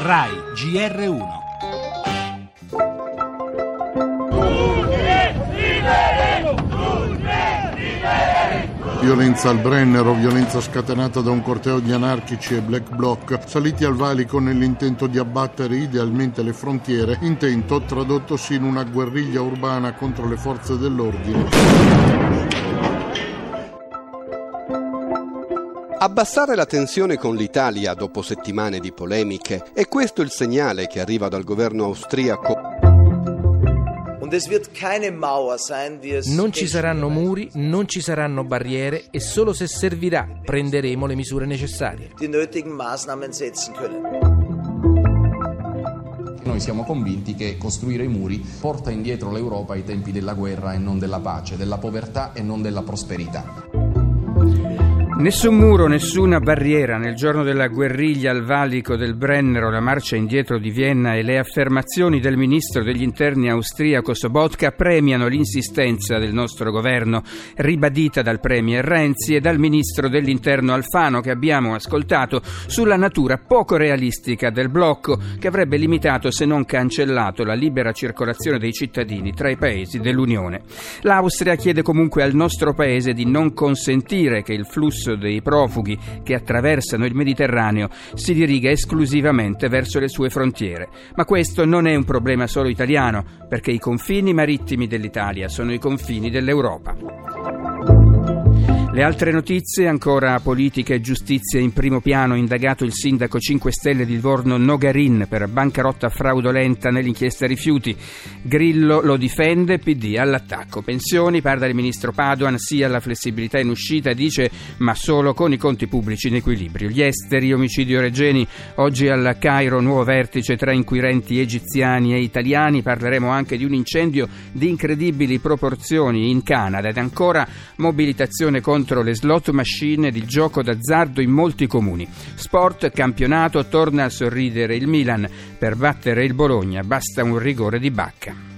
RAI GR1 Violenza al Brennero, violenza scatenata da un corteo di anarchici e black bloc saliti al valico nell'intento di abbattere idealmente le frontiere, intento tradottosi in una guerriglia urbana contro le forze dell'ordine. Abbassare la tensione con l'Italia dopo settimane di polemiche, è questo il segnale che arriva dal governo austriaco? Non ci saranno muri, non ci saranno barriere e solo se servirà prenderemo le misure necessarie. Noi siamo convinti che costruire i muri porta indietro l'Europa ai tempi della guerra e non della pace, della povertà e non della prosperità. Nessun muro, nessuna barriera. Nel giorno della guerriglia al valico del Brennero, la marcia indietro di Vienna e le affermazioni del ministro degli interni austriaco Sobotka premiano l'insistenza del nostro governo, ribadita dal premier Renzi e dal ministro dell'interno Alfano, che abbiamo ascoltato, sulla natura poco realistica del blocco, che avrebbe limitato, se non cancellato, la libera circolazione dei cittadini tra i paesi dell'Unione. L'Austria chiede comunque al nostro paese di non consentire che il flusso flusso dei profughi che attraversano il Mediterraneo si diriga esclusivamente verso le sue frontiere. Ma questo non è un problema solo italiano, perché i confini marittimi dell'Italia sono i confini dell'Europa. Le altre notizie, ancora politica e giustizia in primo piano, indagato il sindaco 5 Stelle di Livorno Nogarin per bancarotta fraudolenta nell'inchiesta rifiuti. Grillo lo difende, PD all'attacco. Pensioni, parla il ministro Padoan, sia la flessibilità in uscita, dice ma solo con i conti pubblici in equilibrio. Gli esteri, omicidio Regeni, oggi al Cairo nuovo vertice tra inquirenti egiziani e italiani, parleremo anche di un incendio di incredibili proporzioni in Canada ed ancora mobilitazione contro contro le slot machine ed il gioco d'azzardo in molti comuni. Sport, campionato, torna a sorridere il Milan. Per battere il Bologna basta un rigore di bacca.